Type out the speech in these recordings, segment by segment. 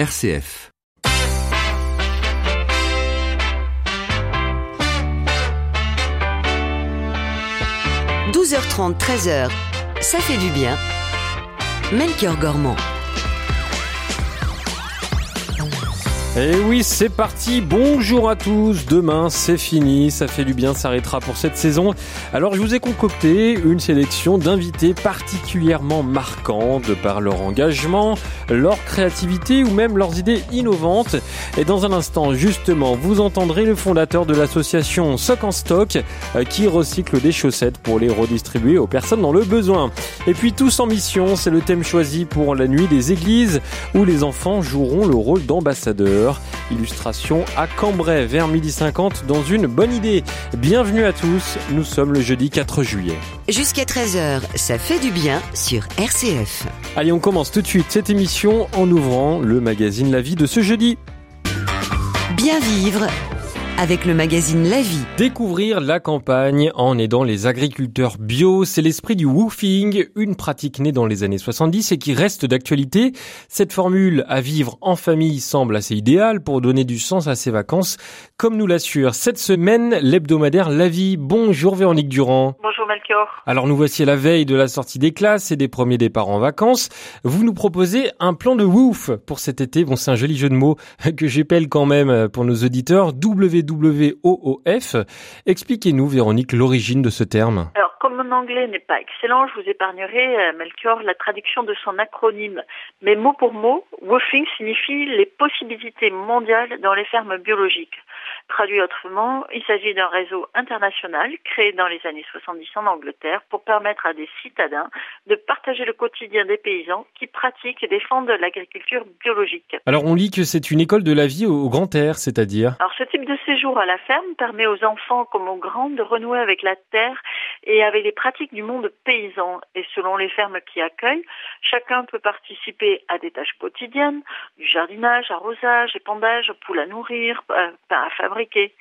RCF. « 12h30, 13h, ça fait du bien. Melchior Gormand. Et oui, c'est parti. Bonjour à tous. Demain, c'est fini. Ça fait du bien, s'arrêtera pour cette saison. Alors, je vous ai concocté une sélection d'invités particulièrement marquants de par leur engagement, leur créativité ou même leurs idées innovantes. Et dans un instant, justement, vous entendrez le fondateur de l'association Sock en Stock euh, qui recycle des chaussettes pour les redistribuer aux personnes dans le besoin. Et puis, tous en mission, c'est le thème choisi pour la nuit des églises où les enfants joueront le rôle d'ambassadeurs. Illustration à Cambrai vers midi 50 dans une bonne idée. Bienvenue à tous, nous sommes le jeudi 4 juillet. Jusqu'à 13h, ça fait du bien sur RCF. Allez, on commence tout de suite cette émission en ouvrant le magazine La Vie de ce jeudi. Bien vivre avec le magazine La Vie. Découvrir la campagne en aidant les agriculteurs bio, c'est l'esprit du woofing, une pratique née dans les années 70 et qui reste d'actualité. Cette formule à vivre en famille semble assez idéale pour donner du sens à ses vacances, comme nous l'assure cette semaine l'hebdomadaire La Vie. Bonjour Véronique Durand. Bonjour Melchior. Alors nous voici à la veille de la sortie des classes et des premiers départs en vacances. Vous nous proposez un plan de woof pour cet été. Bon, c'est un joli jeu de mots que j'appelle quand même pour nos auditeurs. WWOOF. Expliquez-nous, Véronique, l'origine de ce terme. Alors, comme mon anglais n'est pas excellent, je vous épargnerai, euh, Melchior, la traduction de son acronyme. Mais mot pour mot, woofing signifie les possibilités mondiales dans les fermes biologiques. Traduit autrement, il s'agit d'un réseau international créé dans les années 70 en Angleterre pour permettre à des citadins de partager le quotidien des paysans qui pratiquent et défendent l'agriculture biologique. Alors on lit que c'est une école de la vie au grand air, c'est-à-dire Alors ce type de séjour à la ferme permet aux enfants comme aux grands de renouer avec la terre et avec les pratiques du monde paysan. Et selon les fermes qui accueillent, chacun peut participer à des tâches quotidiennes, du jardinage, arrosage, épandage, poules à nourrir, pain à fabriquer.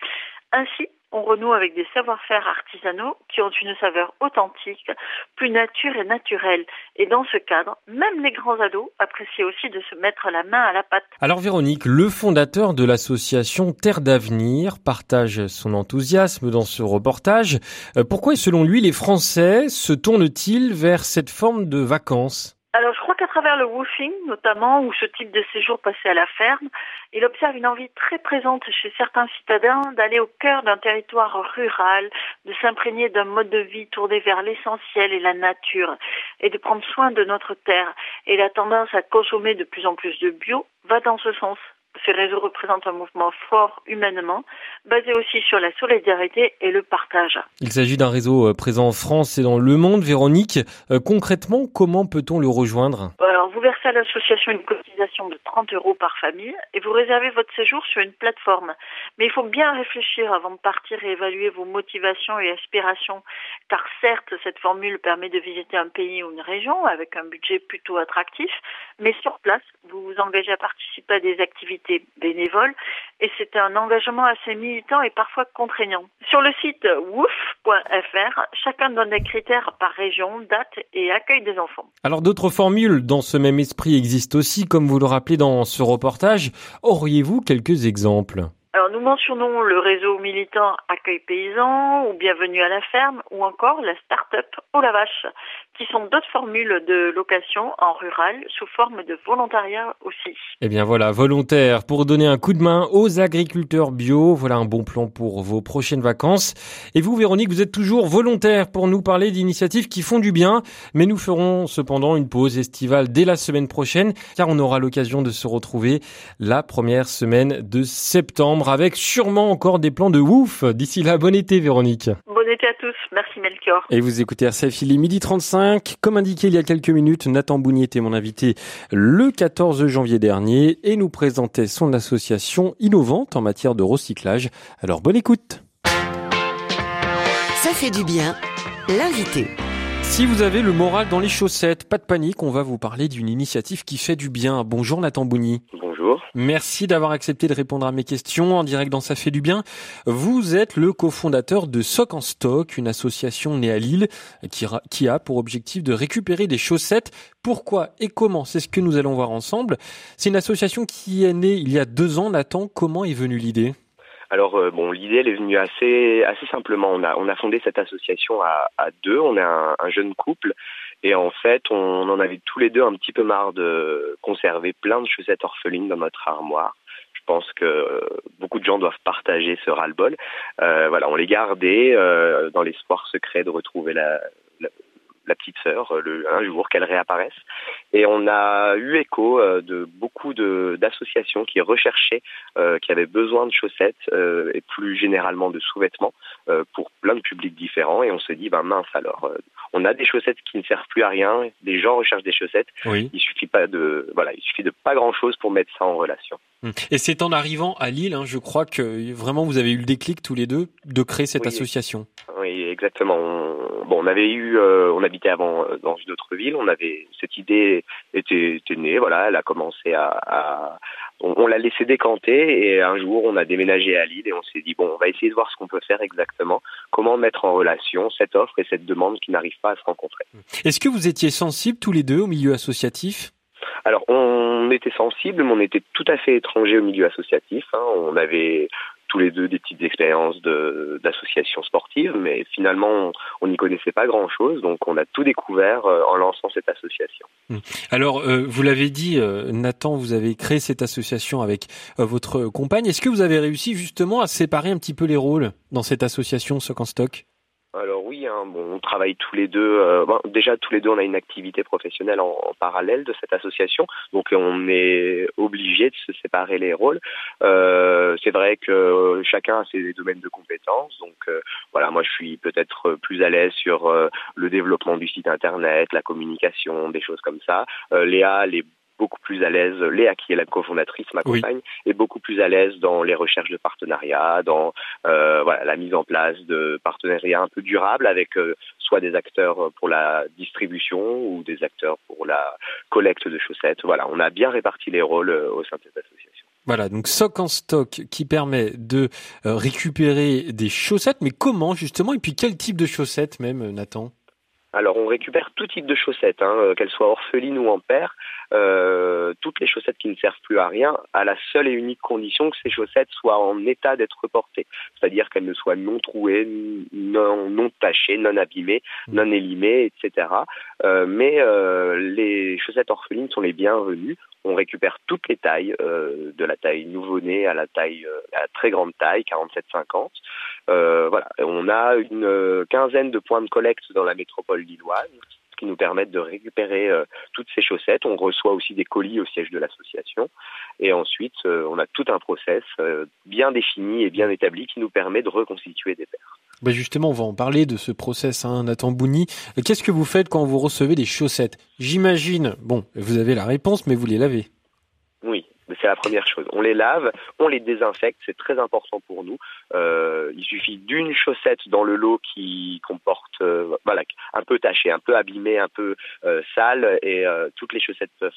Ainsi, on renoue avec des savoir-faire artisanaux qui ont une saveur authentique, plus nature et naturelle. Et dans ce cadre, même les grands ados apprécient aussi de se mettre la main à la pâte. Alors Véronique, le fondateur de l'association Terre d'avenir partage son enthousiasme dans ce reportage. Euh, Pourquoi, selon lui, les Français se tournent-ils vers cette forme de vacances? Alors, je crois qu'à travers le woofing, notamment, ou ce type de séjour passé à la ferme, il observe une envie très présente chez certains citadins d'aller au cœur d'un territoire rural, de s'imprégner d'un mode de vie tourné vers l'essentiel et la nature, et de prendre soin de notre terre. Et la tendance à consommer de plus en plus de bio va dans ce sens. Ces réseaux représentent un mouvement fort humainement, basé aussi sur la solidarité et le partage. Il s'agit d'un réseau euh, présent en France et dans le monde. Véronique, euh, concrètement, comment peut-on le rejoindre? Alors, vous versez à l'association une cotisation de 30 euros par famille et vous réservez votre séjour sur une plateforme. Mais il faut bien réfléchir avant de partir et évaluer vos motivations et aspirations, car certes, cette formule permet de visiter un pays ou une région avec un budget plutôt attractif, mais sur place, vous vous engagez à participer à des activités bénévoles et c'est un engagement assez militant et parfois contraignant. Sur le site wouf.fr, chacun donne des critères par région, date et accueil des enfants. Alors d'autres formules dans ce même esprit existent aussi, comme vous le rappelez dans ce reportage. Auriez-vous quelques exemples? Alors nous mentionnons le réseau militant Accueil Paysan ou Bienvenue à la ferme ou encore la start-up Oh la vache qui sont d'autres formules de location en rural sous forme de volontariat aussi. Eh bien voilà, volontaire pour donner un coup de main aux agriculteurs bio. Voilà un bon plan pour vos prochaines vacances. Et vous, Véronique, vous êtes toujours volontaire pour nous parler d'initiatives qui font du bien. Mais nous ferons cependant une pause estivale dès la semaine prochaine car on aura l'occasion de se retrouver la première semaine de septembre avec sûrement encore des plans de ouf. D'ici là, bon été, Véronique. Bon été à tous. Merci Melchior. Et vous écoutez RCF, il est midi 35. Comme indiqué il y a quelques minutes, Nathan Bougny était mon invité le 14 janvier dernier et nous présentait son association innovante en matière de recyclage. Alors bonne écoute. Ça fait du bien. L'invité. Si vous avez le moral dans les chaussettes, pas de panique, on va vous parler d'une initiative qui fait du bien. Bonjour Nathan Bougny. Bonjour. Bonjour. Merci d'avoir accepté de répondre à mes questions en direct dans Ça fait du bien. Vous êtes le cofondateur de Sock en Stock, une association née à Lille qui, a pour objectif de récupérer des chaussettes. Pourquoi et comment? C'est ce que nous allons voir ensemble. C'est une association qui est née il y a deux ans. Nathan, comment est venue l'idée? Alors euh, bon, l'idée elle est venue assez assez simplement. On a on a fondé cette association à, à deux. On est un, un, jeune couple et en fait on en avait tous les deux un petit peu marre de conserver plein de chaussettes orphelines dans notre armoire. Je pense que beaucoup de gens doivent partager ce ras-le-bol. Euh, voilà, on les gardait euh, dans l'espoir secret de retrouver la, la petite sœur euh, le, un jour qu'elle réapparaisse. Et on a eu écho euh, de beaucoup d'associations qui recherchaient, euh, qui avaient besoin de chaussettes et plus généralement de sous-vêtements pour plein de publics différents. Et on se dit, ben mince alors, on a des chaussettes qui ne servent plus à rien. Des gens recherchent des chaussettes. Oui. Il suffit pas de, voilà, il suffit de pas grand chose pour mettre ça en relation. Hum. Et c'est en arrivant à Lille, hein, je crois que vraiment vous avez eu le déclic tous les deux de créer cette Oui. association. Oui, exactement. On, bon, on avait eu, euh, on habitait avant euh, dans une autre ville. On avait cette idée était, était née. Voilà, elle a commencé à, à on, on l'a laissé décanter et un jour on a déménagé à Lille et on s'est dit bon, on va essayer de voir ce qu'on peut faire exactement, comment mettre en relation cette offre et cette demande qui n'arrive pas à se rencontrer. Est-ce que vous étiez sensibles tous les deux au milieu associatif? Alors, on était sensibles, mais on était tout à fait étrangers au milieu associatif. hein. On avait tous les deux des petites expériences d'associations sportives, mais finalement, on n'y connaissait pas grand-chose, donc on a tout découvert euh, en lançant cette association. Alors, euh, vous l'avez dit, euh, Nathan, vous avez créé cette association avec votre compagne. Est-ce que vous avez réussi justement à séparer un petit peu les rôles dans cette association Sock en Stock? Alors oui, hein, bon, on travaille tous les deux. euh, bon, déjà, tous les deux, on a une activité professionnelle en, parallèle de cette association, donc on est obligé de se séparer les rôles. Euh, c'est vrai que euh, chacun a ses domaines de compétences, donc euh, voilà, moi je suis peut-être plus à l'aise sur euh, le développement du site internet, la communication, des choses comme ça. Euh, Léa, elle est beaucoup plus à l'aise. Léa, qui est la cofondatrice, ma Oui. compagne, est beaucoup plus à l'aise dans les recherches de partenariats, dans euh, voilà, la mise en place de partenariats un peu durables avec euh, soit des acteurs pour la distribution ou des acteurs pour la collecte de chaussettes. Voilà, on a bien réparti les rôles euh, au sein de cette association. Voilà, donc Sock en Stock qui permet de euh, récupérer des chaussettes, mais comment justement? Et puis quel type de chaussettes même, euh, Nathan? Alors, on récupère tout type de chaussettes, hein, euh, qu'elles soient orphelines ou en paire, euh, toutes les chaussettes qui ne servent plus à rien, à la seule et unique condition que ces chaussettes soient en état d'être portées, c'est-à-dire qu'elles ne soient non trouées, non, non tachées, non abîmées, non élimées, etc. Euh, mais euh, les chaussettes orphelines sont les bienvenues. On récupère toutes les tailles, euh, de la taille nouveau-né à la taille euh, à très grande taille, 47-50. Euh, voilà, on a une euh, quinzaine de points de collecte dans la métropole lilloise qui nous permettent de récupérer euh, toutes ces chaussettes. On reçoit aussi des colis au siège de l'association. Et ensuite, euh, on a tout un process euh, bien défini et bien établi qui nous permet de reconstituer des paires. ben Justement, on va en parler de ce process, hein, Nathan Bouni. Qu'est-ce que vous faites quand vous recevez des chaussettes? J'imagine, bon, vous avez la réponse, mais vous les lavez. Oui, c'est la première chose. On les lave, on les désinfecte, c'est très important pour nous. Euh, il suffit d'une chaussette dans le lot qui comporte, euh, voilà, un peu tachée, un peu abîmée, un peu euh, sale, et toutes les chaussettes peuvent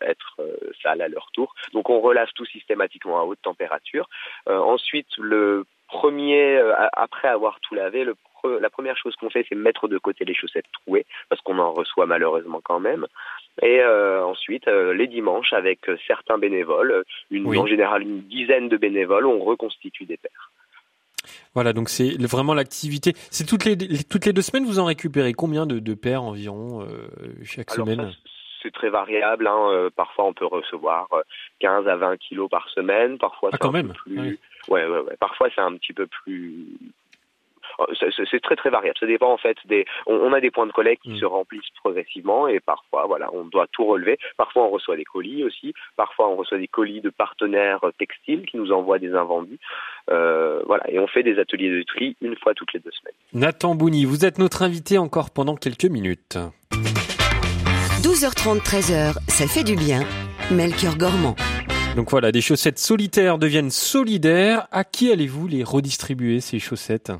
être sales à leur tour. Donc on relave tout systématiquement à haute température. Ensuite, le premier, après avoir tout lavé, le pre- la première chose qu'on fait, c'est mettre de côté les chaussettes trouées, parce qu'on en reçoit malheureusement quand même. Et euh, ensuite, euh, les dimanches, avec euh, certains bénévoles, une, Oui. en général une dizaine de bénévoles, on reconstitue des paires. Voilà, donc c'est vraiment l'activité. C'est toutes les, les- toutes les deux semaines, vous en récupérez combien de, de paires environ euh, chaque Alors semaine? ça, c'est très variable. Hein. euh, parfois, on peut recevoir euh, 15 à 20 kilos par semaine. Parfois, Ah, c'est quand un peu même. plus. Oui. Ouais, ouais, ouais. Parfois, c'est un petit peu plus. C'est- très très variable. Ça dépend en fait des. On, on a des points de collecte qui Mm. se remplissent progressivement et parfois, voilà, on doit tout relever. Parfois, on reçoit des colis aussi. Parfois, on reçoit des colis de partenaires textiles qui nous envoient des invendus. Euh, voilà, et on fait des ateliers de tri une fois toutes les deux semaines. Nathan Bouni, vous êtes notre invité encore pendant quelques minutes. 12h30, 13h, ça fait du bien. Melchior Gormand. Donc voilà, des chaussettes solitaires deviennent solidaires. À qui allez-vous les redistribuer, ces chaussettes?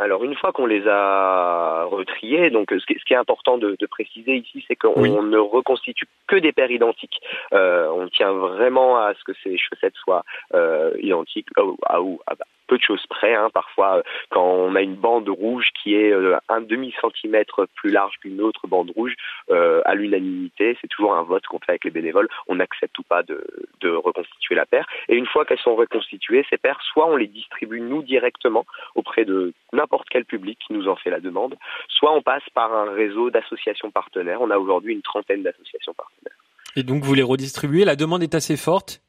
Alors une fois qu'on les a retriés, donc ce qui, est important de, préciser ici, c'est qu'on ne reconstitue que des paires identiques. Euh, on tient vraiment à ce que ces chaussettes soient euh, identiques à, ou à, peu de choses près. Hein. Parfois, euh, quand on a une bande rouge qui est euh, un demi centimètre plus large qu'une autre bande rouge, euh, à l'unanimité, c'est toujours un vote qu'on fait avec les bénévoles. On n'accepte ou pas de, de reconstituer la paire. Et une fois qu'elles sont reconstituées, ces paires, soit on les distribue nous directement auprès de n'importe quel public qui nous en fait la demande, soit on passe par un réseau d'associations partenaires. On a aujourd'hui une trentaine d'associations partenaires. Et donc vous les redistribuez. La demande est assez forte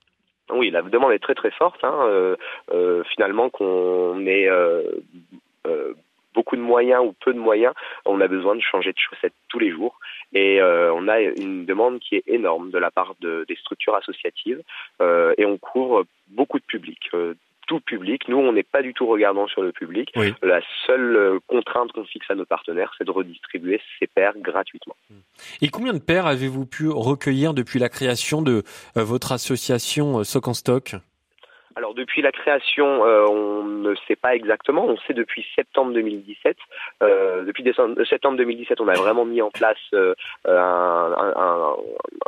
oui, la demande est très très forte. Hein. Euh, euh, finalement, qu'on ait euh, beaucoup de moyens ou peu de moyens, on a besoin de changer de chaussettes tous les jours. Et on a une demande qui est énorme de la part de, des structures associatives et on couvre beaucoup de publics tout public. Nous, on n'est pas du tout regardant sur le public. La seule euh, contrainte qu'on fixe à nos partenaires, c'est de redistribuer ces paires gratuitement. Et combien de paires avez-vous pu recueillir depuis la création de euh, votre association euh, Soc en Stock? Alors depuis la création, euh, on ne sait pas exactement. On sait depuis septembre 2017. Euh, depuis décembre, euh, septembre 2017, on a vraiment mis en place un, un,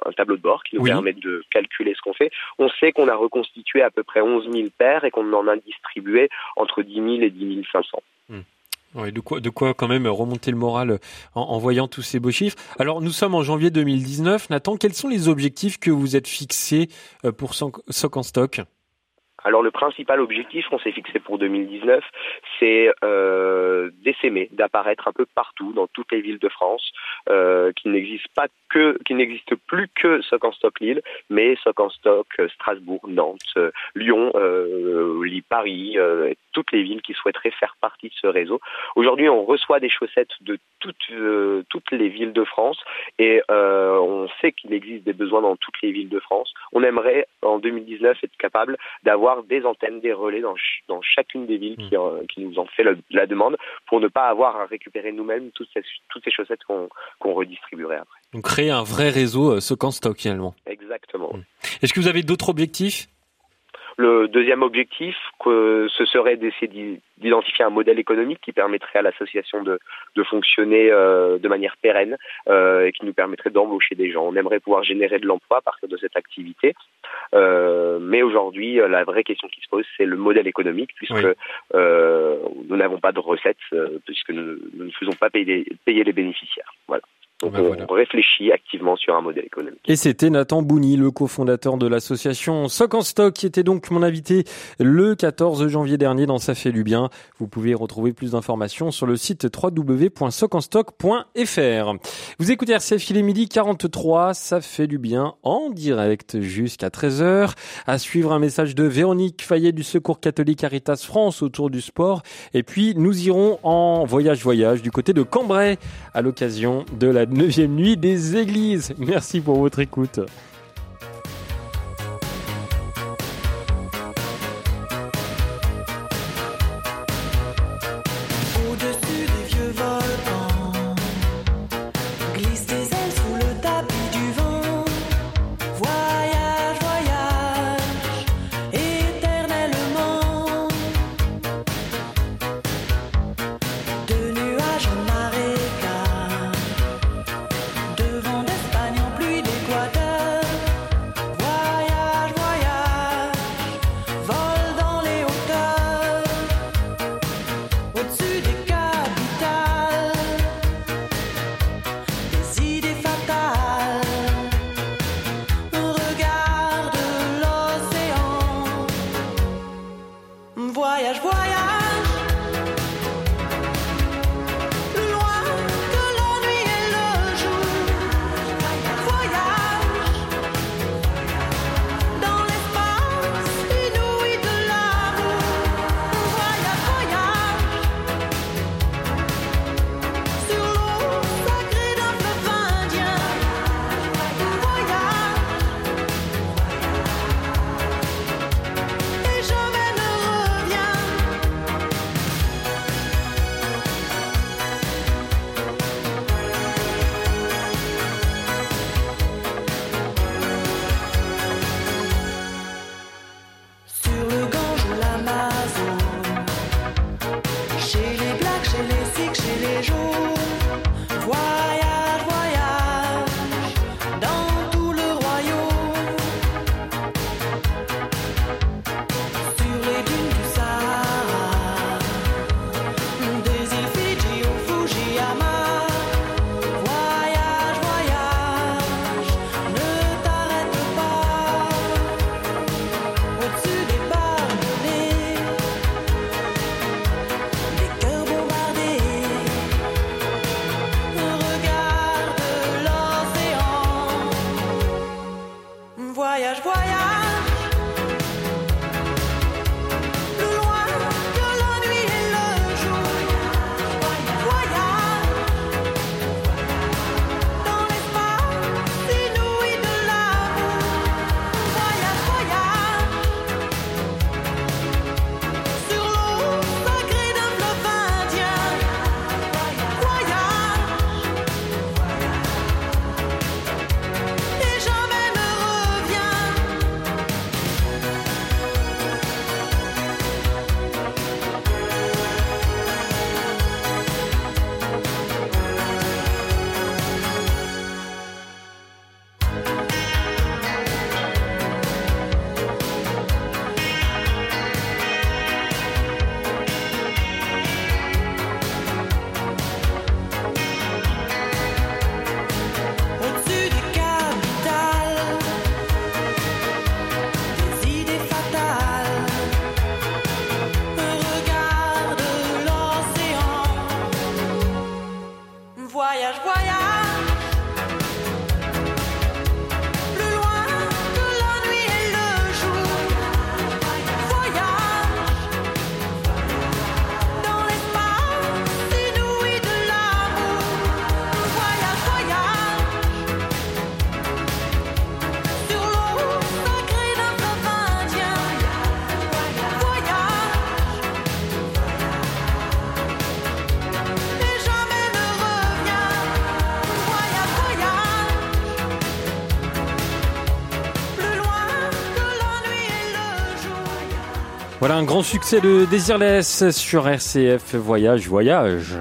un, tableau de bord qui nous permet de calculer ce qu'on fait. On sait qu'on a reconstitué à peu près 11 000 paires et qu'on en a distribué entre 10 000 et 10 500. Hmm. Oui, de quoi, de quoi quand même remonter le moral en, en, voyant tous ces beaux chiffres. Alors, nous sommes en janvier 2019. Nathan, quels sont les objectifs que vous êtes fixés pour Soc en Stock? Alors le principal objectif qu'on s'est fixé pour 2019, c'est euh, d'essaimer, d'apparaître un peu partout dans toutes les villes de France, euh, qui n'existent pas que, qui n'existe plus que Soc en Stock Lille, mais Soc en Stock euh, Strasbourg, Nantes, euh, Lyon, euh, Paris, euh, toutes les villes qui souhaiteraient faire partie de ce réseau. Aujourd'hui, on reçoit des chaussettes de toutes toutes les villes de France et on sait qu'il existe des besoins dans toutes les villes de France. On aimerait en 2019 être capable d'avoir des antennes, des relais dans, dans chacune des villes qui, hmm. qui, nous ont fait la, demande pour ne pas avoir à récupérer nous-mêmes toutes ces, toutes ces chaussettes qu'on redistribuerait après. Donc créer un vrai réseau euh, stock finalement. Exactement. Hmm. Est-ce que vous avez d'autres objectifs? Le deuxième objectif, que ce serait d'essayer d'identifier un modèle économique qui permettrait à l'association de, de fonctionner euh, de manière pérenne euh, et qui nous permettrait d'embaucher des gens. On aimerait pouvoir générer de l'emploi à partir de cette activité. Euh, mais aujourd'hui, la vraie question qui se pose, c'est le modèle économique, puisque nous n'avons pas de recettes, puisque nous, nous, ne faisons pas payer, payer les bénéficiaires. Voilà. Donc ben on réfléchit activement sur un modèle économique. Et c'était Nathan Bouni, le cofondateur de l'association Soc en Stock, qui était donc mon invité le 14 janvier dernier dans Ça fait du bien. Vous pouvez retrouver plus d'informations sur le site www.socenstock.fr. Vous écoutez RCF, il est midi 43, Ça fait du bien en direct jusqu'à 13h. À suivre un message de Véronique Fayet du Secours catholique Caritas France autour du sport. Et puis nous irons en voyage-voyage du côté de Cambrai à l'occasion de la neuvième nuit des églises. Merci pour votre écoute. Voilà un grand succès de Désirless sur RCF Voyage Voyage.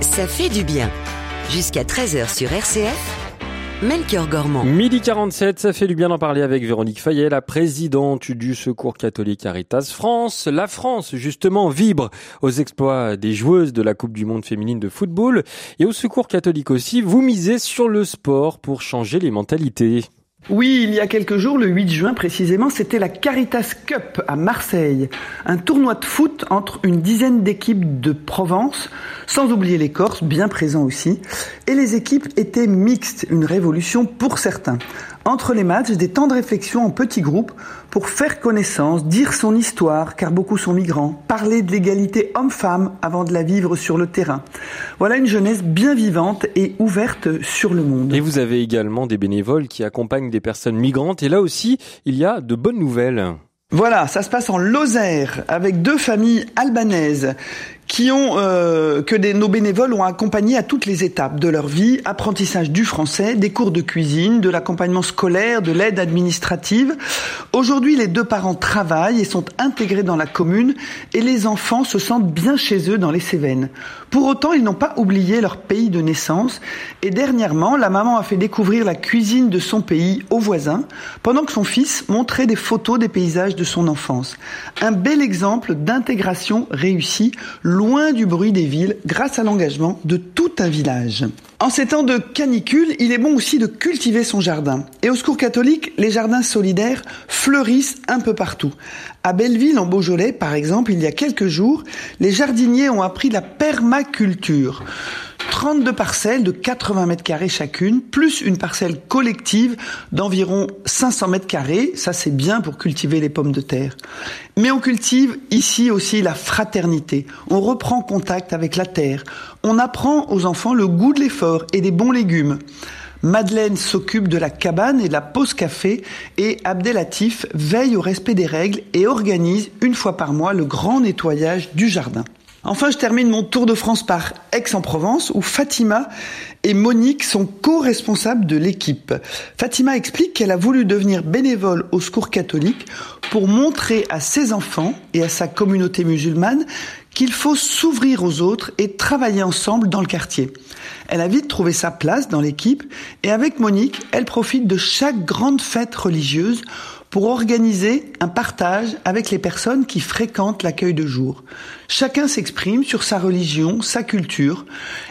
Ça fait du bien. Jusqu'à 13h sur RCF. Melchior Gormand. Midi 47, ça fait du bien d'en parler avec Véronique Fayet, la présidente du Secours catholique Caritas France. La France, justement, vibre aux exploits des joueuses de la Coupe du Monde féminine de football. Et au Secours catholique aussi, vous misez sur le sport pour changer les mentalités. Oui, il y a quelques jours, le 8 juin précisément, c'était la Caritas Cup à Marseille, un tournoi de foot entre une dizaine d'équipes de Provence, sans oublier les Corses, bien présents aussi, et les équipes étaient mixtes, une révolution pour certains. Entre les matchs, des temps de réflexion en petits groupes pour faire connaissance, dire son histoire, car beaucoup sont migrants, parler de l'égalité homme-femme avant de la vivre sur le terrain. Voilà une jeunesse bien vivante et ouverte sur le monde. Et vous avez également des bénévoles qui accompagnent des personnes migrantes, et là aussi, il y a de bonnes nouvelles. Voilà, ça se passe en Lozère avec deux familles albanaises qui ont euh, que nos bénévoles ont accompagné à toutes les étapes de leur vie, apprentissage du français, des cours de cuisine, de l'accompagnement scolaire, de l'aide administrative. Aujourd'hui, les deux parents travaillent et sont intégrés dans la commune et les enfants se sentent bien chez eux dans les Cévennes. Pour autant, ils n'ont pas oublié leur pays de naissance et dernièrement, la maman a fait découvrir la cuisine de son pays aux voisins pendant que son fils montrait des photos des paysages de son enfance. Un bel exemple d'intégration réussie loin du bruit des villes grâce à l'engagement de tout un village. En ces temps de canicule, il est bon aussi de cultiver son jardin. Et au Secours catholique, les jardins solidaires fleurissent un peu partout. À Belleville, en Beaujolais, par exemple, il y a quelques jours, les jardiniers ont appris la permaculture. 32 parcelles de 80 mètres carrés chacune, plus une parcelle collective d'environ 500 mètres carrés. Ça, c'est bien pour cultiver les pommes de terre. Mais on cultive ici aussi la fraternité. On reprend contact avec la terre. On apprend aux enfants le goût de l'effort et des bons légumes. Madeleine s'occupe de la cabane et de la pause café et Abdelatif veille au respect des règles et organise une fois par mois le grand nettoyage du jardin. Enfin, je termine mon tour de France par Aix-en-Provence où Fatima et Monique sont co-responsables de l'équipe. Fatima explique qu'elle a voulu devenir bénévole au secours catholique pour montrer à ses enfants et à sa communauté musulmane qu'il faut s'ouvrir aux autres et travailler ensemble dans le quartier. Elle a vite trouvé sa place dans l'équipe et avec Monique, elle profite de chaque grande fête religieuse pour organiser un partage avec les personnes qui fréquentent l'accueil de jour. Chacun s'exprime sur sa religion, sa culture,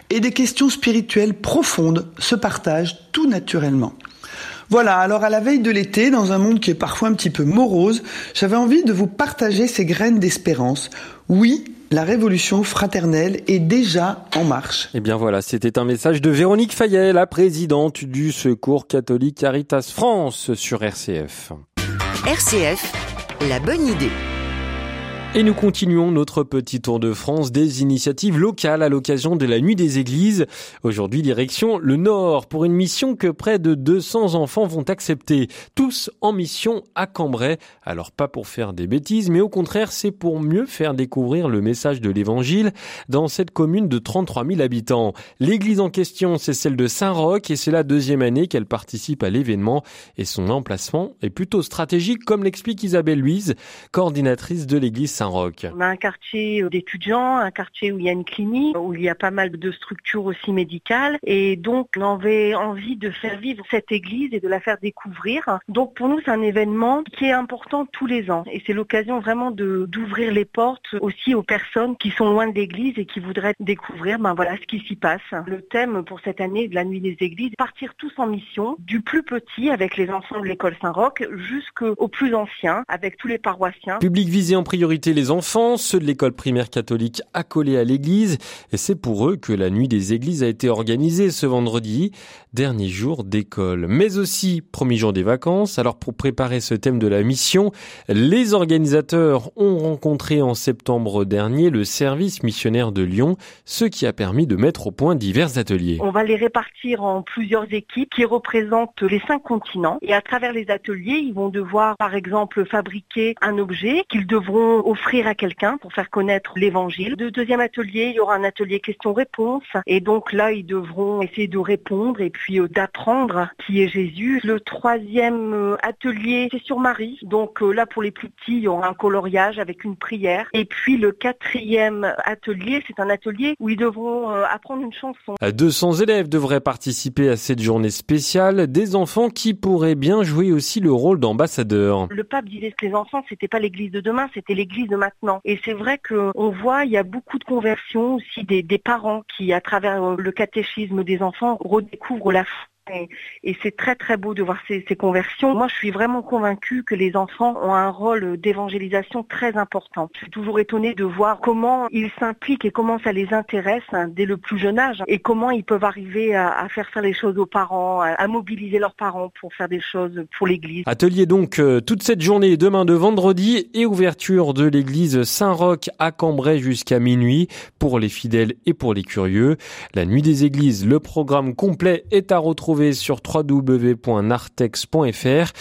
et des questions spirituelles profondes se partagent tout naturellement. Voilà, alors à la veille de l'été, dans un monde qui est parfois un petit peu morose, j'avais envie de vous partager ces graines d'espérance. Oui, la révolution fraternelle est déjà en marche. Eh bien voilà, c'était un message de Véronique Fayet, la présidente du Secours catholique Caritas France sur RCF. RCF, la bonne idée. Et nous continuons notre petit tour de France des initiatives locales à l'occasion de la nuit des églises. Aujourd'hui, direction le Nord pour une mission que près de 200 enfants vont accepter. Tous en mission à Cambrai. Alors pas pour faire des bêtises, mais au contraire, c'est pour mieux faire découvrir le message de l'évangile dans cette commune de 33 000 habitants. L'église en question, c'est celle de Saint-Roch et c'est la deuxième année qu'elle participe à l'événement et son emplacement est plutôt stratégique comme l'explique Isabelle Louise, coordinatrice de l'église Saint-Roch. On a un quartier d'étudiants, un quartier où il y a une clinique, où il y a pas mal de structures aussi médicales. Et donc, on avait envie de faire vivre cette église et de la faire découvrir. Donc, pour nous, c'est un événement qui est important tous les ans. Et c'est l'occasion vraiment de, d'ouvrir les portes aussi aux personnes qui sont loin de l'église et qui voudraient découvrir, ben voilà, ce qui s'y passe. Le thème pour cette année de la nuit des églises, partir tous en mission, du plus petit avec les enfants de l'école Saint-Roch jusqu'au plus ancien avec tous les paroissiens. Public visé en priorité les enfants, ceux de l'école primaire catholique accolés à l'église. Et c'est pour eux que la nuit des églises a été organisée ce vendredi, dernier jour d'école, mais aussi premier jour des vacances. Alors pour préparer ce thème de la mission, les organisateurs ont rencontré en septembre dernier le service missionnaire de Lyon, ce qui a permis de mettre au point divers ateliers. On va les répartir en plusieurs équipes qui représentent les cinq continents. Et à travers les ateliers, ils vont devoir, par exemple, fabriquer un objet qu'ils devront offrir à quelqu'un pour faire connaître l'évangile. Le deuxième atelier, il y aura un atelier questions-réponses. Et donc là, ils devront essayer de répondre et puis euh, d'apprendre qui est Jésus. Le troisième euh, atelier, c'est sur Marie. Donc euh, là, pour les plus petits, il y aura un coloriage avec une prière. Et puis le quatrième atelier, c'est un atelier où ils devront apprendre une chanson. 200 élèves devraient participer à cette journée spéciale. Des enfants qui pourraient bien jouer aussi le rôle d'ambassadeurs. Le pape disait que les enfants, c'était pas l'église de demain, c'était l'église de maintenant. Et c'est vrai qu'on voit, il y a beaucoup de conversions aussi des, des parents qui, à travers le catéchisme des enfants, redécouvrent la foi et, c'est très très beau de voir ces, conversions. Moi, je suis vraiment convaincue que les enfants ont un rôle d'évangélisation très important. Je suis toujours étonnée de voir comment ils s'impliquent et comment ça les intéresse hein, dès le plus jeune âge et comment ils peuvent arriver à, faire faire les choses aux parents, à, à, mobiliser leurs parents pour faire des choses pour l'Église. Atelier donc euh, toute cette journée demain de vendredi et ouverture de l'église Saint-Roch à Cambrai jusqu'à minuit pour les fidèles et pour les curieux. La nuit des églises, le programme complet est à retrouver sur www.nartex.fr.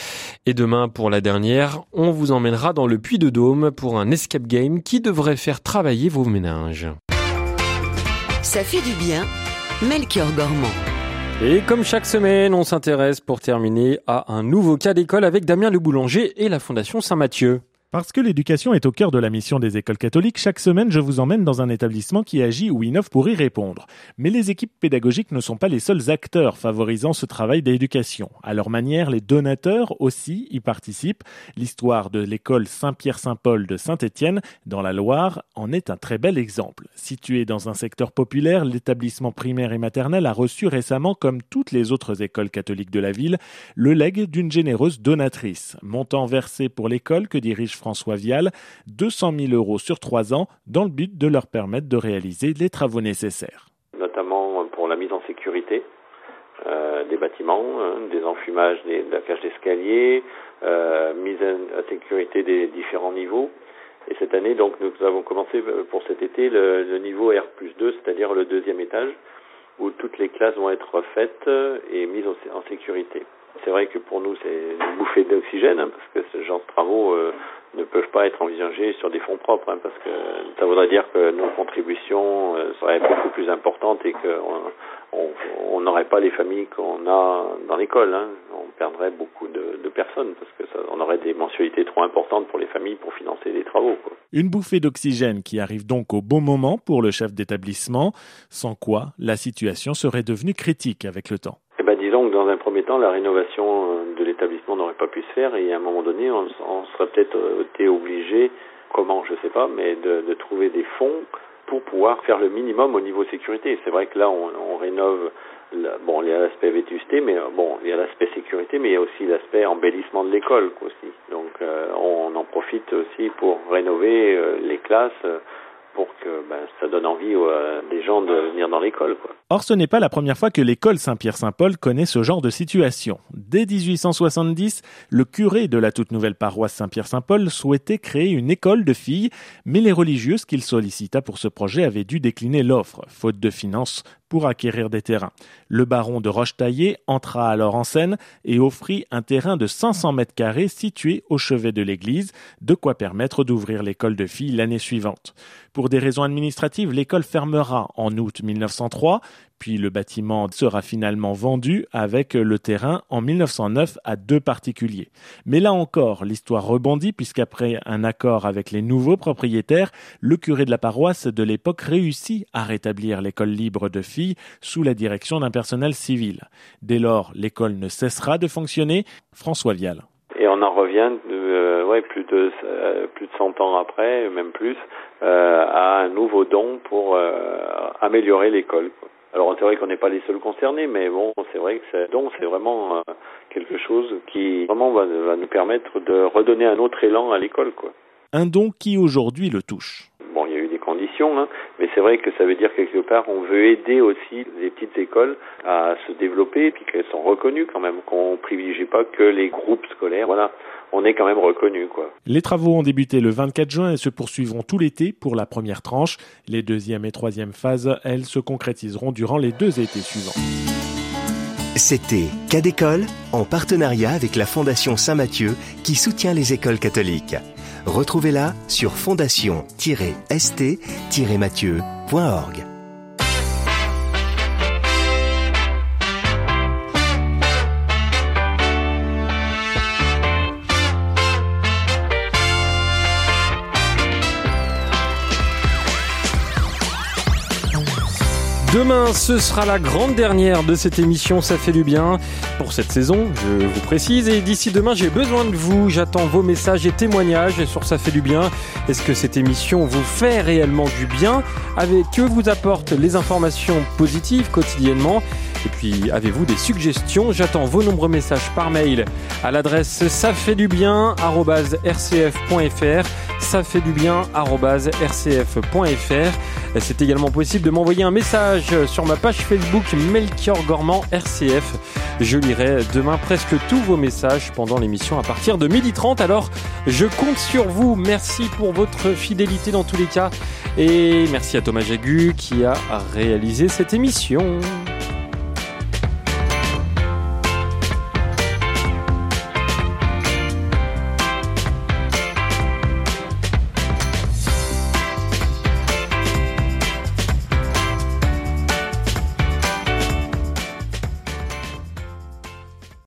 Et demain, pour la dernière, on vous emmènera dans le Puy de Dôme pour un escape game qui devrait faire travailler vos méninges. Ça fait du bien, Melchior Gormand. Et comme chaque semaine, on s'intéresse pour terminer à un nouveau cas d'école avec Damien Le Boulanger et la Fondation Saint-Mathieu. Parce que l'éducation est au cœur de la mission des écoles catholiques, chaque semaine je vous emmène dans un établissement qui agit ou innove pour y répondre. Mais les équipes pédagogiques ne sont pas les seuls acteurs favorisant ce travail d'éducation. À leur manière, les donateurs aussi y participent. L'histoire de l'école Saint-Pierre-Saint-Paul de Saint-Étienne, dans la Loire, en est un très bel exemple. Situé dans un secteur populaire, l'établissement primaire et maternel a reçu récemment, comme toutes les autres écoles catholiques de la ville, le legs d'une généreuse donatrice. Montant versé pour l'école que dirige François Vial 200 000 euros sur trois ans dans le but de leur permettre de réaliser les travaux nécessaires. Notamment pour la mise en sécurité euh, des bâtiments, hein, des enfumages, des, de la cage d'escalier, euh, mise en sécurité des différents niveaux. Et cette année, donc, nous avons commencé euh, pour cet été le, le niveau R 2, c'est-à-dire le deuxième étage, où toutes les classes vont être faites et mises en sécurité. C'est vrai que pour nous, c'est une bouffée d'oxygène, hein, parce que ce genre de travaux euh, ne peuvent pas être envisagés sur des fonds propres, hein, parce que ça voudrait dire que nos contributions euh, seraient beaucoup plus importantes et qu'on n'aurait pas les familles qu'on a dans l'école. Hein. On perdrait beaucoup de, personnes, parce que ça, on aurait des mensualités trop importantes pour les familles pour financer des travaux. Une bouffée d'oxygène qui arrive donc au bon moment pour le chef d'établissement, sans quoi la situation serait devenue critique avec le temps. Que dans un premier temps, la rénovation euh, de l'établissement n'aurait pas pu se faire et à un moment donné, on, on serait peut-être euh, été obligé, comment, je sais pas, mais de, de, trouver des fonds pour pouvoir faire le minimum au niveau sécurité. C'est vrai que là, on, on rénove, la, bon, il y a l'aspect vétusté, mais euh, bon, il y a l'aspect sécurité, mais il y a aussi l'aspect embellissement de l'école aussi. Donc, on en profite aussi pour rénover les classes pour que ben, ça donne envie à des gens de venir dans l'école. Or, ce n'est pas la première fois que l'école Saint-Pierre-Saint-Paul connaît ce genre de situation. Dès 1870, le curé de la toute nouvelle paroisse Saint-Pierre-Saint-Paul souhaitait créer une école de filles, mais les religieuses qu'il sollicita pour ce projet avaient dû décliner l'offre, faute de finances pour acquérir des terrains. Le baron de Rochetaillé entra alors en scène et offrit un terrain de 500 mètres carrés situé au chevet de l'église, de quoi permettre d'ouvrir l'école de filles l'année suivante. Pour des raisons administratives, l'école fermera en août 1903, puis le bâtiment sera finalement vendu avec le terrain en 1909 à deux particuliers. Mais là encore, l'histoire rebondit puisqu'après un accord avec les nouveaux propriétaires, le curé de la paroisse de l'époque réussit à rétablir l'école libre de filles sous la direction d'un personnel civil. Dès lors, l'école ne cessera de fonctionner. François Vial. Et on en revient euh, ouais, plus de euh, plus de 100 ans après, même plus, euh, à un nouveau don pour améliorer l'école. Alors c'est vrai qu'on n'est pas les seuls concernés, mais bon, c'est vrai que ce don, c'est vraiment quelque chose qui vraiment va, va, nous permettre de redonner un autre élan à l'école, quoi. Un don qui aujourd'hui le touche. Bon, hein, mais c'est vrai que ça veut dire quelque part on veut aider aussi les petites écoles à se développer, puis qu'elles sont reconnues quand même, qu'on privilégie pas que les groupes scolaires. Voilà, on est quand même reconnu. Quoi. Les travaux ont débuté le 24 juin et se poursuivront tout l'été pour la première tranche. Les deuxième et troisième phases, elles, se concrétiseront durant les deux étés suivants. C'était Cas d'école en partenariat avec la Fondation Saint-Mathieu qui soutient les écoles catholiques. Retrouvez-la sur fondation-st-mathieu.org. Demain, ce sera la grande dernière de cette émission Ça fait du bien pour cette saison, je vous précise. Et d'ici demain, j'ai besoin de vous. J'attends vos messages et témoignages sur Ça fait du bien. Est-ce que cette émission vous fait réellement du bien Avec que vous apporte les informations positives quotidiennement? Et puis, avez-vous des suggestions? J'attends vos nombreux messages par mail à l'adresse ça fait du bien rcf.fr ça fait du bien rcf.fr C'est également possible de m'envoyer un message sur ma page Facebook Melchior Gormand RCF. Je lirai demain presque tous vos messages pendant l'émission à partir de 12h30. Alors, je compte sur vous. Merci pour votre fidélité dans tous les cas. Et merci à Thomas Jagu qui a réalisé cette émission.